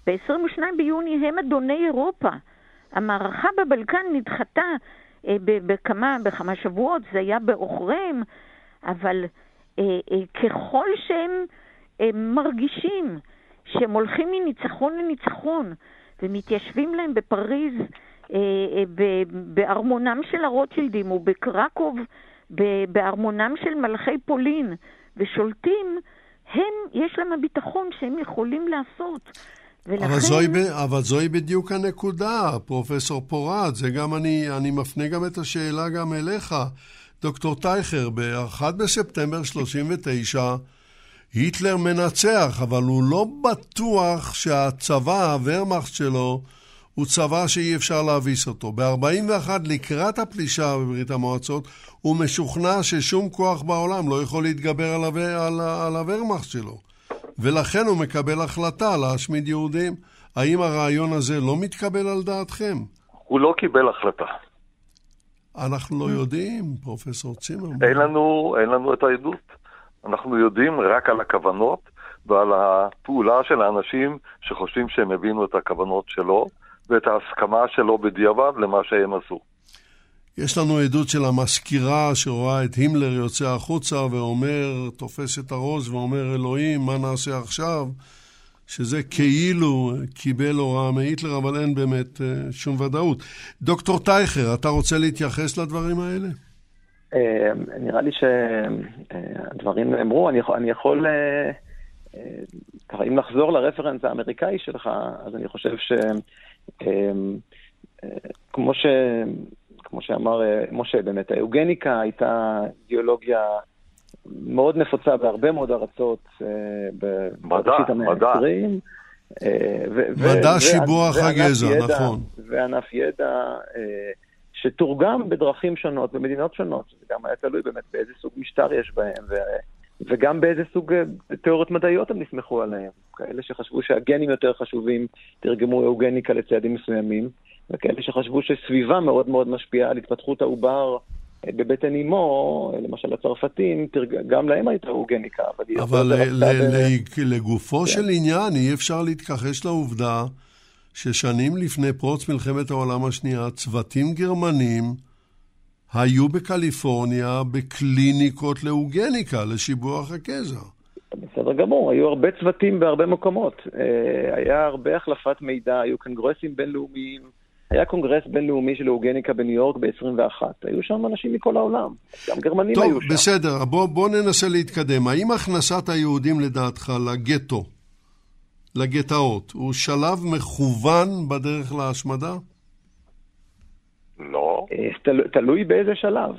ב-22 ביוני הם אדוני אירופה. המערכה בבלקן נדחתה אה, בכמה, בכמה שבועות, זה היה בעוכריהם, אבל אה, אה, ככל שהם אה, מרגישים שהם הולכים מניצחון לניצחון ומתיישבים להם בפריז, אה, אה, בארמונם של הרוטשילדים ובקרקוב, בארמונם של מלכי פולין, ושולטים, הם, יש להם הביטחון שהם יכולים לעשות. ולכן... אבל, זוהי, אבל זוהי בדיוק הנקודה, פרופסור פורת, זה גם אני, אני מפנה גם את השאלה גם אליך. דוקטור טייכר, ב-1 בספטמבר 39, היטלר מנצח, אבל הוא לא בטוח שהצבא, הוורמאכט שלו, הוא צבא שאי אפשר להביס אותו. ב-41, לקראת הפלישה בברית המועצות, הוא משוכנע ששום כוח בעולם לא יכול להתגבר על, הוו... על, על הוורמאכט שלו. ולכן הוא מקבל החלטה להשמיד יהודים. האם הרעיון הזה לא מתקבל על דעתכם? הוא לא קיבל החלטה. אנחנו לא יודעים, פרופסור צימרמן. אין לנו, אין לנו את העדות. אנחנו יודעים רק על הכוונות ועל הפעולה של האנשים שחושבים שהם הבינו את הכוונות שלו ואת ההסכמה שלו בדיעבד למה שהם עשו. יש לנו עדות של המזכירה שרואה את הימלר יוצא החוצה ואומר, תופס את הראש ואומר, אלוהים, מה נעשה עכשיו? שזה כאילו קיבל הוראה מהיטלר, אבל אין באמת אה, שום ודאות. דוקטור טייכר, אתה רוצה להתייחס לדברים האלה? אה, נראה לי שהדברים נאמרו, אני יכול, אני יכול אה, אם לחזור לרפרנס האמריקאי שלך, אז אני חושב שכמו ש... כמו שאמר אה, משה, באמת, האוגניקה הייתה אידיאולוגיה מאוד נפוצה בהרבה מאוד ארצות בראשית המאה ה-20. מדע שיבוח הגזע, נכון. וענף ידע שתורגם בדרכים שונות במדינות שונות, זה גם היה תלוי באמת באיזה סוג משטר יש בהם, ו... וגם באיזה סוג תיאוריות מדעיות הם נסמכו עליהם. כאלה שחשבו שהגנים יותר חשובים, תרגמו אוגניקה לצעדים מסוימים, וכאלה שחשבו שסביבה מאוד מאוד משפיעה על התפתחות העובר אה, בבטן אימו, למשל הצרפתים, גם להם הייתה אוגניקה. אבל לגופו של עניין אי אפשר להתכחש לעובדה ששנים לפני פרוץ מלחמת העולם השנייה, צוותים גרמנים היו בקליפורניה בקליניקות לאוגניקה, לשיבוח הגזע. בסדר גמור, היו הרבה צוותים בהרבה מקומות. אה, היה הרבה החלפת מידע, היו קונגרסים בינלאומיים. היה קונגרס בינלאומי של אוגניקה בניו יורק ב-21. היו שם אנשים מכל העולם, גם גרמנים טוב, היו שם. טוב, בסדר, בוא, בוא ננסה להתקדם. האם הכנסת היהודים לדעתך לגטו, לגטאות, הוא שלב מכוון בדרך להשמדה? לא. אה, תל, תלוי באיזה שלב,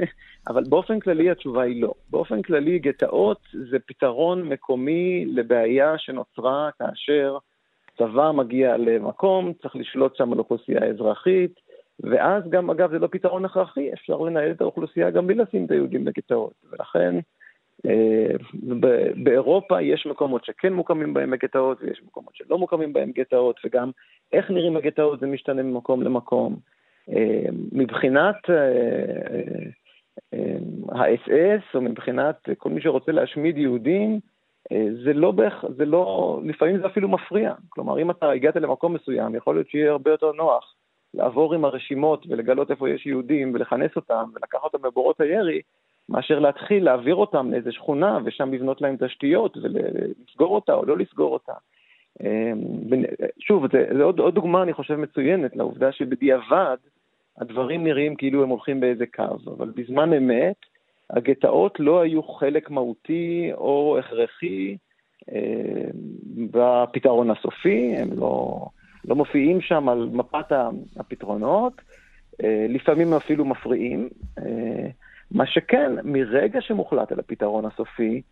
אבל באופן כללי התשובה היא לא. באופן כללי גטאות זה פתרון מקומי לבעיה שנוצרה כאשר צבא מגיע למקום, צריך לשלוט שם על אוכלוסייה אזרחית, ואז גם, אגב, זה לא פתרון הכרחי, אפשר לנהל את האוכלוסייה גם בלי לשים את היהודים בגטאות. ולכן אה, באירופה יש מקומות שכן מוקמים בהם גטאות, ויש מקומות שלא מוקמים בהם גטאות, וגם איך נראים הגטאות זה משתנה ממקום למקום. אה, מבחינת האס-אס, אה, או מבחינת כל מי שרוצה להשמיד יהודים, זה לא בערך, זה לא, לפעמים זה אפילו מפריע. כלומר, אם אתה הגעת למקום מסוים, יכול להיות שיהיה הרבה יותר נוח לעבור עם הרשימות ולגלות איפה יש יהודים ולכנס אותם ולקחת אותם מבורות הירי, מאשר להתחיל להעביר אותם לאיזה שכונה ושם לבנות להם תשתיות ולסגור אותה או לא לסגור אותה. אמ, שוב, זה, עוד, עוד דוגמה, אני חושב, מצוינת לעובדה שבדיעבד הדברים נראים כאילו הם הולכים באיזה קו, אבל בזמן אמת הגטאות לא היו חלק מהותי או הכרחי אמ, בפתרון הסופי, הם לא, לא מופיעים שם על מפת הפתרונות, אה, לפעמים אפילו מפריעים. אה, מה שכן, מרגע שמוחלט על הפתרון הסופי,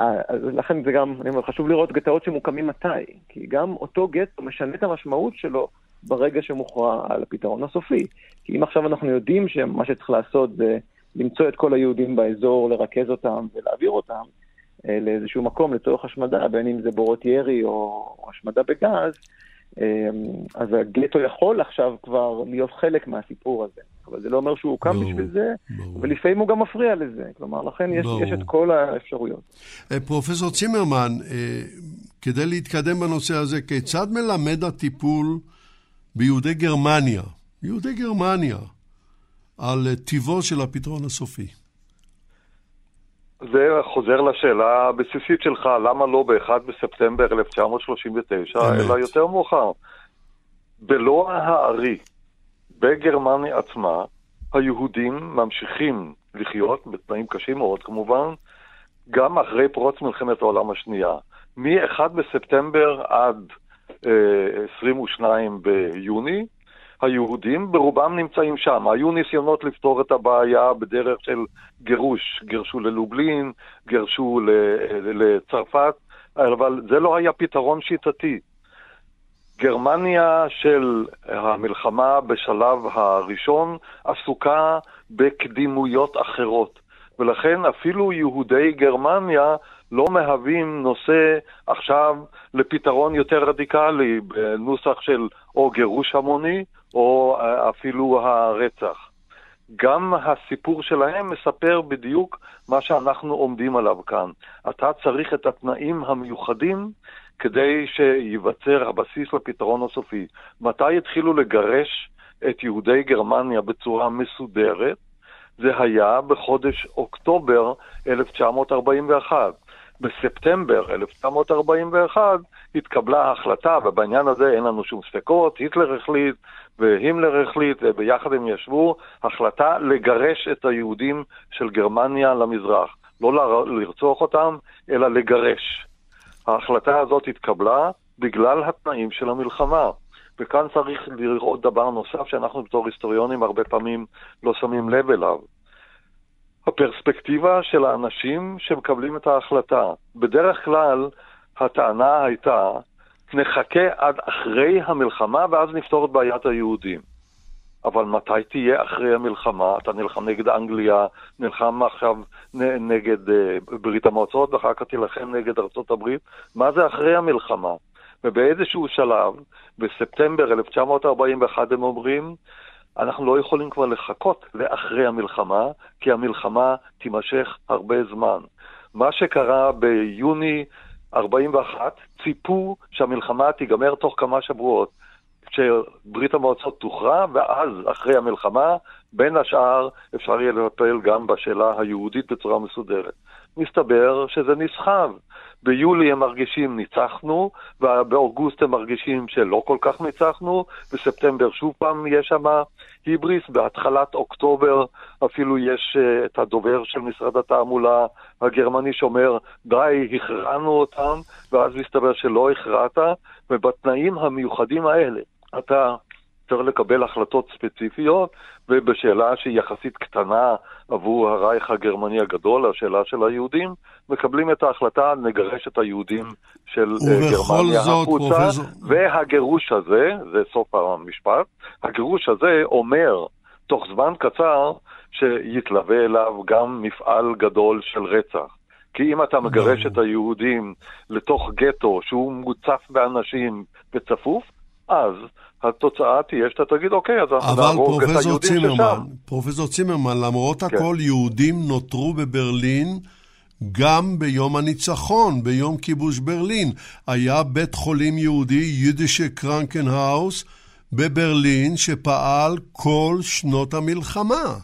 אה, לכן זה גם, אני אומר, חשוב לראות גטאות שמוקמים מתי, כי גם אותו גטו משנה את המשמעות שלו ברגע שמוכרע על הפתרון הסופי. כי אם עכשיו אנחנו יודעים שמה שצריך לעשות זה למצוא את כל היהודים באזור, לרכז אותם ולהעביר אותם אה, לאיזשהו מקום לצורך השמדה, בין אם זה בורות ירי או השמדה בגז, אה, אז הגטו יכול עכשיו כבר להיות חלק מהסיפור הזה. אבל זה לא אומר שהוא הוקם בשביל זה, ברור. ולפעמים הוא גם מפריע לזה. כלומר, לכן יש, יש את כל האפשרויות. אה, פרופסור צימרמן, כדי להתקדם בנושא הזה, כיצד מלמד הטיפול ביהודי גרמניה, יהודי גרמניה, על טיבו של הפתרון הסופי? זה חוזר לשאלה הבסיסית שלך, למה לא ב-1 בספטמבר 1939, אמת. אלא יותר מאוחר. בלא הארי, בגרמניה עצמה, היהודים ממשיכים לחיות בתנאים קשים מאוד כמובן, גם אחרי פרוץ מלחמת העולם השנייה. מ-1 בספטמבר עד אה, 22 ביוני, היהודים ברובם נמצאים שם. היו ניסיונות לפתור את הבעיה בדרך של גירוש. גירשו ללובלין, גירשו לצרפת, אבל זה לא היה פתרון שיטתי. גרמניה של המלחמה בשלב הראשון עסוקה בקדימויות אחרות, ולכן אפילו יהודי גרמניה לא מהווים נושא עכשיו לפתרון יותר רדיקלי בנוסח של או גירוש המוני או אפילו הרצח. גם הסיפור שלהם מספר בדיוק מה שאנחנו עומדים עליו כאן. אתה צריך את התנאים המיוחדים כדי שייווצר הבסיס לפתרון הסופי. מתי התחילו לגרש את יהודי גרמניה בצורה מסודרת? זה היה בחודש אוקטובר 1941. בספטמבר 1941 התקבלה החלטה, ובעניין הזה אין לנו שום ספקות, היטלר החליט והימלר החליט, וביחד הם ישבו, החלטה לגרש את היהודים של גרמניה למזרח. לא לרצוח אותם, אלא לגרש. ההחלטה הזאת התקבלה בגלל התנאים של המלחמה. וכאן צריך לראות דבר נוסף שאנחנו בתור היסטוריונים הרבה פעמים לא שמים לב אליו. הפרספקטיבה של האנשים שמקבלים את ההחלטה. בדרך כלל הטענה הייתה, נחכה עד אחרי המלחמה ואז נפתור את בעיית היהודים. אבל מתי תהיה אחרי המלחמה? אתה נלחם נגד אנגליה, נלחם עכשיו נגד אה, ברית המועצות, ואחר כך תילחם נגד הברית. מה זה אחרי המלחמה? ובאיזשהו שלב, בספטמבר 1941 הם אומרים, אנחנו לא יכולים כבר לחכות לאחרי המלחמה, כי המלחמה תימשך הרבה זמן. מה שקרה ביוני 41, ציפו שהמלחמה תיגמר תוך כמה שבועות. שברית המועצות תוכרע, ואז, אחרי המלחמה, בין השאר, אפשר יהיה לטפל גם בשאלה היהודית בצורה מסודרת. מסתבר שזה נסחב. ביולי הם מרגישים ניצחנו, ובאוגוסט הם מרגישים שלא כל כך ניצחנו, בספטמבר שוב פעם יש שם היבריס, בהתחלת אוקטובר אפילו יש uh, את הדובר של משרד התעמולה הגרמני שאומר, די, הכרענו אותם, ואז מסתבר שלא הכרעת, ובתנאים המיוחדים האלה, אתה צריך לקבל החלטות ספציפיות, ובשאלה שהיא יחסית קטנה עבור הרייך הגרמני הגדול, השאלה של היהודים, מקבלים את ההחלטה, נגרש את היהודים של אה, גרמניה החוצה, פרופסור... והגירוש הזה, זה סוף המשפט, הגירוש הזה אומר, תוך זמן קצר, שיתלווה אליו גם מפעל גדול של רצח. כי אם אתה מגרש את היהודים לתוך גטו שהוא מוצף באנשים וצפוף, אז התוצאה תהיה שאתה תגיד, אוקיי, אז אנחנו נהרוג את היהודים צימרמן, ששם. פרופסור צימרמן, למרות כן. הכל, יהודים נותרו בברלין גם ביום הניצחון, ביום כיבוש ברלין. היה בית חולים יהודי, יידישה קרנקנהאוס, בברלין, שפעל כל שנות המלחמה.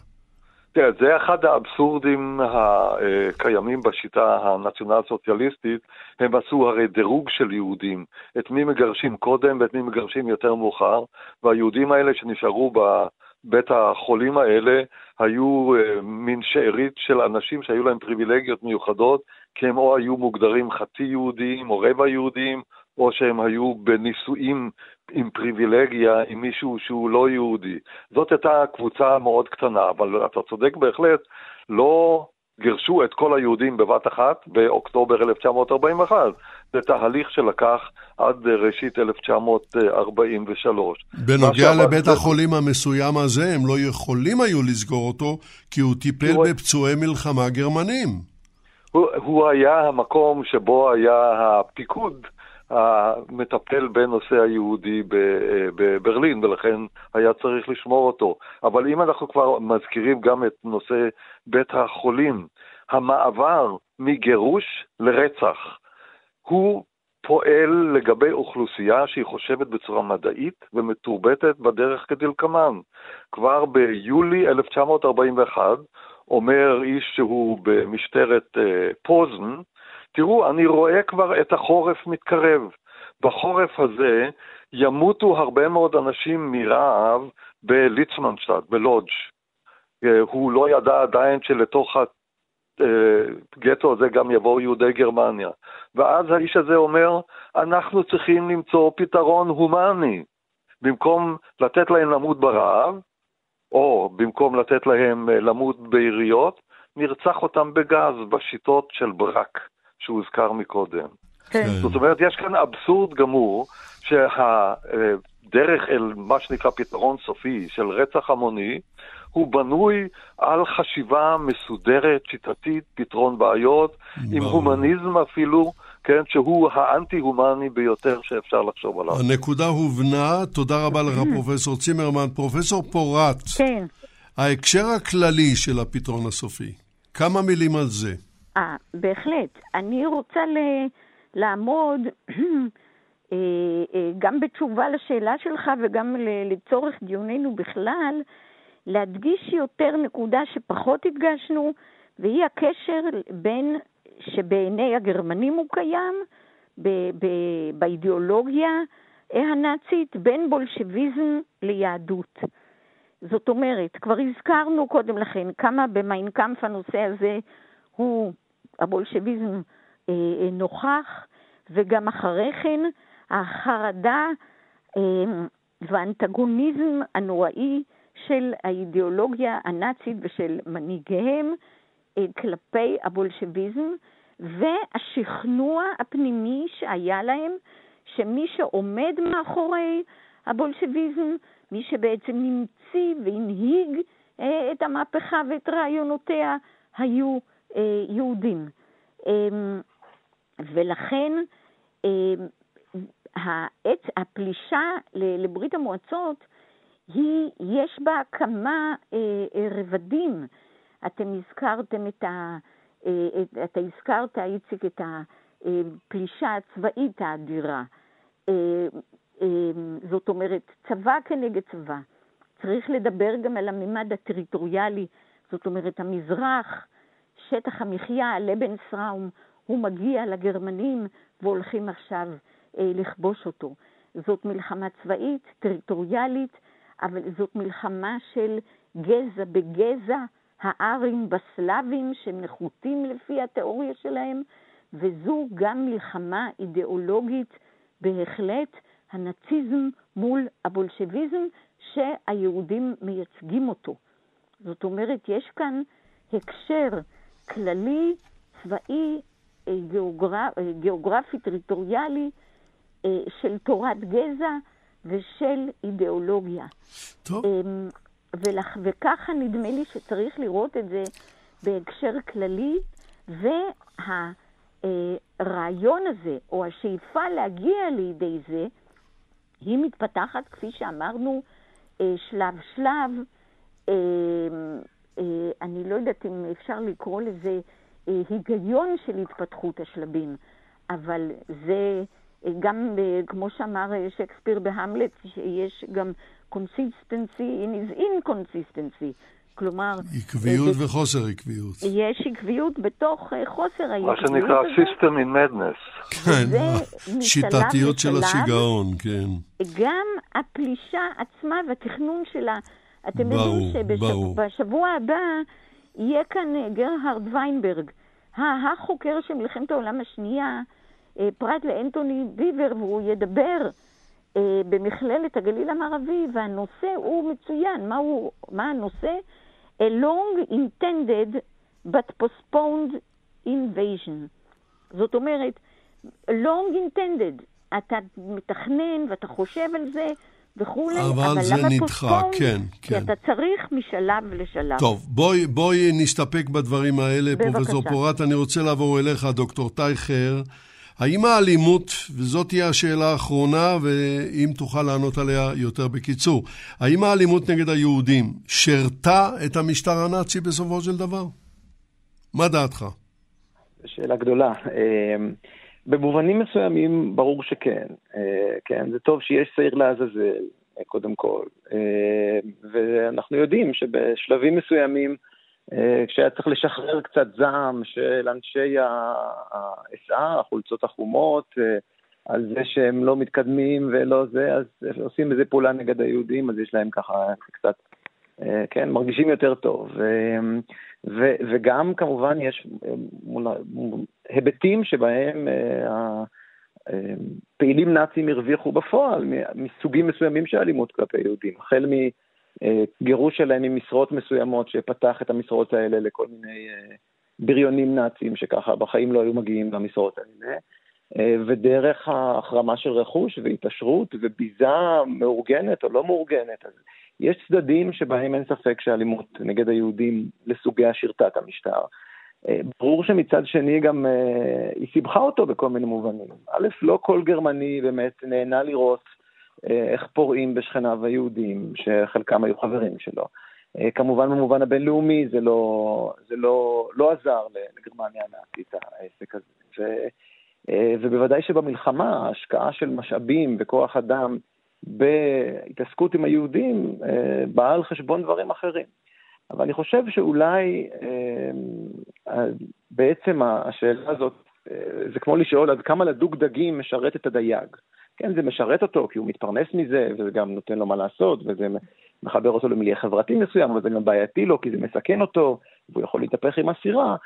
תראה, זה אחד האבסורדים הקיימים בשיטה הנציונל סוציאליסטית. הם עשו הרי דירוג של יהודים, את מי מגרשים קודם ואת מי מגרשים יותר מאוחר, והיהודים האלה שנשארו בבית החולים האלה היו אה, מין שארית של אנשים שהיו להם פריבילגיות מיוחדות, כי הם או היו מוגדרים חצי יהודים או רבע יהודים, או שהם היו בנישואים עם פריבילגיה עם מישהו שהוא לא יהודי. זאת הייתה קבוצה מאוד קטנה, אבל אתה צודק בהחלט, לא גירשו את כל היהודים בבת אחת באוקטובר 1941. זה תהליך שלקח עד ראשית 1943. בנוגע לבית זה... החולים המסוים הזה, הם לא יכולים היו לסגור אותו, כי הוא טיפל הוא... בפצועי מלחמה גרמנים. הוא, הוא היה המקום שבו היה הפיקוד המטפל בנושא היהודי בברלין, ולכן היה צריך לשמור אותו. אבל אם אנחנו כבר מזכירים גם את נושא בית החולים, המעבר מגירוש לרצח, הוא פועל לגבי אוכלוסייה שהיא חושבת בצורה מדעית ומתורבתת בדרך כדלקמן. כבר ביולי 1941 אומר איש שהוא במשטרת אה, פוזן, תראו, אני רואה כבר את החורף מתקרב. בחורף הזה ימותו הרבה מאוד אנשים מרעב בליצמנשטאט, בלודג'. אה, הוא לא ידע עדיין שלתוך הגטו הזה גם יבואו יהודי גרמניה. ואז האיש הזה אומר, אנחנו צריכים למצוא פתרון הומני. במקום לתת להם למות ברעב, או במקום לתת להם אה, למות ביריות, נרצח אותם בגז בשיטות של ברק. שהוזכר מקודם. כן. זאת אומרת, יש כאן אבסורד גמור, שהדרך אל מה שנקרא פתרון סופי של רצח המוני, הוא בנוי על חשיבה מסודרת, שיטתית, פתרון בעיות, ברור. עם הומניזם אפילו, כן, שהוא האנטי-הומני ביותר שאפשר לחשוב עליו. הנקודה הובנה, תודה רבה לך פרופסור צימרמן. פרופסור פורט, כן. ההקשר הכללי של הפתרון הסופי, כמה מילים על זה. אה, בהחלט. אני רוצה ל... לעמוד אה, אה, גם בתשובה לשאלה שלך וגם לצורך דיוננו בכלל, להדגיש יותר נקודה שפחות הדגשנו, והיא הקשר בין, שבעיני הגרמנים הוא קיים, ב- ב- באידיאולוגיה הנאצית, בין בולשביזם ליהדות. זאת אומרת, כבר הזכרנו קודם לכן כמה במיינקאמפ הנושא הזה הוא, הבולשביזם אה, נוכח, וגם אחרי כן החרדה אה, והאנטגוניזם הנוראי של האידיאולוגיה הנאצית ושל מנהיגיהם אה, כלפי הבולשביזם, והשכנוע הפנימי שהיה להם, שמי שעומד מאחורי הבולשביזם, מי שבעצם נמציא והנהיג אה, את המהפכה ואת רעיונותיה, היו אה, יהודים. אמ, ולכן הפלישה לברית המועצות, היא, יש בה כמה רבדים. אתם הזכרתם את ה... אה, אתה הזכרת, איציק, את הפלישה הצבאית האדירה. אה, אה, זאת אומרת, צבא כנגד צבא. צריך לדבר גם על הממד הטריטוריאלי, זאת אומרת, המזרח, שטח המחיה, לבן סראום, הוא מגיע לגרמנים והולכים עכשיו אה, לכבוש אותו. זאת מלחמה צבאית, טריטוריאלית, אבל זאת מלחמה של גזע בגזע, הארים בסלאבים שהם נחותים לפי התיאוריה שלהם, וזו גם מלחמה אידיאולוגית בהחלט, הנאציזם מול הבולשביזם שהיהודים מייצגים אותו. זאת אומרת, יש כאן הקשר כללי, צבאי, אה, גיאוגרפ, אה, גיאוגרפי, טריטוריאלי, אה, של תורת גזע ושל אידיאולוגיה. טוב. אמ. וככה נדמה לי שצריך לראות את זה בהקשר כללי, והרעיון הזה, או השאיפה להגיע לידי זה, היא מתפתחת, כפי שאמרנו, שלב-שלב. אה, אה, אה, אני לא יודעת אם אפשר לקרוא לזה היגיון של התפתחות השלבים, אבל זה גם, כמו שאמר שייקספיר בהמלט, שיש גם consistency in his inconsistency. כלומר... עקביות ו... וחוסר עקביות. יש עקביות בתוך חוסר העקביות מה שנקרא system in madness. כן, שיטתיות של השיגעון, כן. גם הפלישה עצמה והתכנון שלה, אתם יודעים שבשבוע הבא יהיה כאן אה, גרהרד ויינברג, החוקר של מלחמת העולם השנייה, אה, פרט לאנטוני ביבר, והוא ידבר אה, במכללת הגליל המערבי, והנושא הוא מצוין. מה, הוא, מה הנושא? A long intended but postponed invasion. זאת אומרת, long intended, אתה מתכנן ואתה חושב על זה וכולי, אבל, אבל זה נדחה, כן, כן. כי אתה צריך משלב לשלב. טוב, בואי, בואי נסתפק בדברים האלה, פרופסור פורט. אני רוצה לעבור אליך, דוקטור טייכר. האם האלימות, וזאת תהיה השאלה האחרונה, ואם תוכל לענות עליה יותר בקיצור, האם האלימות נגד היהודים שירתה את המשטר הנאצי בסופו של דבר? מה דעתך? שאלה גדולה. במובנים מסוימים ברור שכן. אה, כן, זה טוב שיש שעיר לעזאזל, קודם כל. אה, ואנחנו יודעים שבשלבים מסוימים אה, כשהיה צריך לשחרר קצת זעם של אנשי ה-SA, החולצות החומות, אה, על זה שהם לא מתקדמים ולא זה, אז עושים איזה פעולה נגד היהודים, אז יש להם ככה קצת, אה, כן, מרגישים יותר טוב. ו, וגם כמובן יש היבטים שבהם פעילים נאצים הרוויחו בפועל מסוגים מסוימים של אלימות כלפי יהודים, החל מ... אה, גירוש שלהם ממשרות מסוימות, שפתח את המשרות האלה לכל מיני אה, בריונים נאצים שככה בחיים לא היו מגיעים למשרות האלה, אה, ודרך ההחרמה של רכוש והתעשרות וביזה מאורגנת או לא מאורגנת. אז יש צדדים שבהם אין ספק שאלימות נגד היהודים לסוגיה שירתה את המשטר. ברור שמצד שני גם היא סיבכה אותו בכל מיני מובנים. א', לא כל גרמני באמת נהנה לראות איך פורעים בשכניו היהודים, שחלקם היו חברים שלו. אה, כמובן במובן הבינלאומי זה לא, זה לא, לא עזר לגרמניה הנאצית העסק הזה. ו, אה, ובוודאי שבמלחמה ההשקעה של משאבים וכוח אדם בהתעסקות עם היהודים אה, באה על חשבון דברים אחרים. אבל אני חושב שאולי בעצם השאלה הזאת, זה כמו לשאול עד כמה לדוג דגים משרת את הדייג. כן, זה משרת אותו, כי הוא מתפרנס מזה, וזה גם נותן לו מה לעשות, וזה מחבר אותו למיליה חברתי מסוים, אבל זה גם בעייתי לו, כי זה מסכן אותו, והוא יכול להתהפך עם הסירה.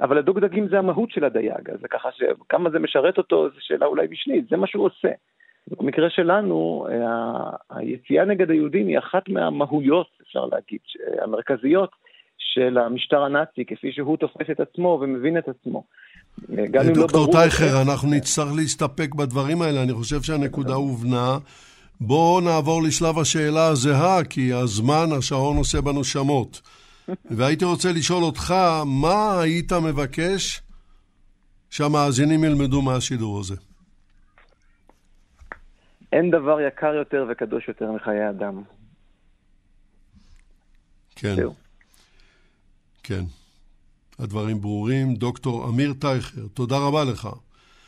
אבל הדוג דגים זה המהות של הדייג, אז ככה שכמה זה משרת אותו, זו שאלה אולי משנית, זה מה שהוא עושה. במקרה שלנו, היציאה נגד היהודים היא אחת מהמהויות, אפשר להגיד, המרכזיות של המשטר הנאצי, כפי שהוא תופס את עצמו ומבין את עצמו. גם אם לא ברור... דוקטור טייכר, אנחנו נצטרך להסתפק בדברים האלה, אני חושב שהנקודה הובנה. בואו נעבור לשלב השאלה הזהה, כי הזמן, השעון עושה בנו שמות. והייתי רוצה לשאול אותך, מה היית מבקש שהמאזינים ילמדו מהשידור הזה? אין דבר יקר יותר וקדוש יותר מחיי אדם. כן. זהו. כן. הדברים ברורים. דוקטור אמיר טייכר, תודה רבה לך.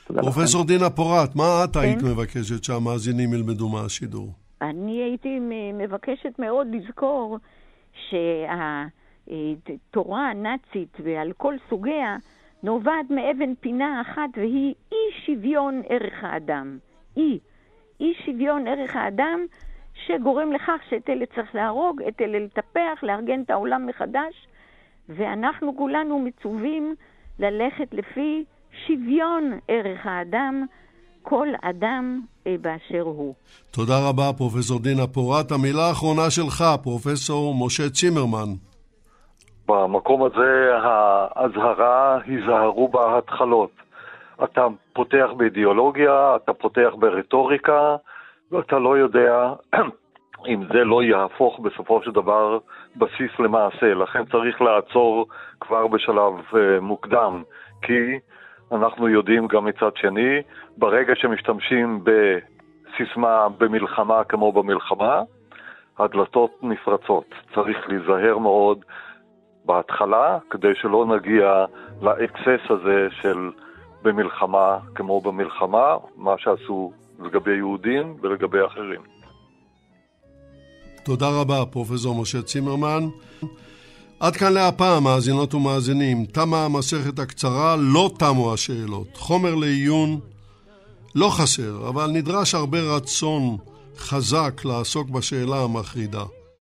פרופסור דינה פורת, מה את כן? היית מבקשת שהמאזינים ילמדו מהשידור? אני הייתי מבקשת מאוד לזכור שהתורה הנאצית ועל כל סוגיה נובעת מאבן פינה אחת והיא אי שוויון ערך האדם. אי. אי שוויון ערך האדם שגורם לכך שאת אלה צריך להרוג, את אלה לטפח, לארגן את העולם מחדש, ואנחנו כולנו מצווים ללכת לפי שוויון ערך האדם, כל אדם אה, באשר הוא. תודה רבה, פרופסור דינה פורת. המילה האחרונה שלך, פרופסור משה צימרמן. במקום הזה האזהרה, היזהרו בהתחלות. אתה פותח באידיאולוגיה, אתה פותח ברטוריקה, ואתה לא יודע אם זה לא יהפוך בסופו של דבר בסיס למעשה. לכן צריך לעצור כבר בשלב uh, מוקדם, כי אנחנו יודעים גם מצד שני, ברגע שמשתמשים בסיסמה במלחמה כמו במלחמה, הדלתות נפרצות. צריך להיזהר מאוד בהתחלה, כדי שלא נגיע לאקסס הזה של במלחמה כמו במלחמה, מה שעשו לגבי יהודים ולגבי אחרים. תודה רבה, פרופסור משה צימרמן. עד כאן להפעם, מאזינות ומאזינים. תמה המסכת הקצרה, לא תמו השאלות. חומר לעיון לא חסר, אבל נדרש הרבה רצון חזק לעסוק בשאלה המחרידה.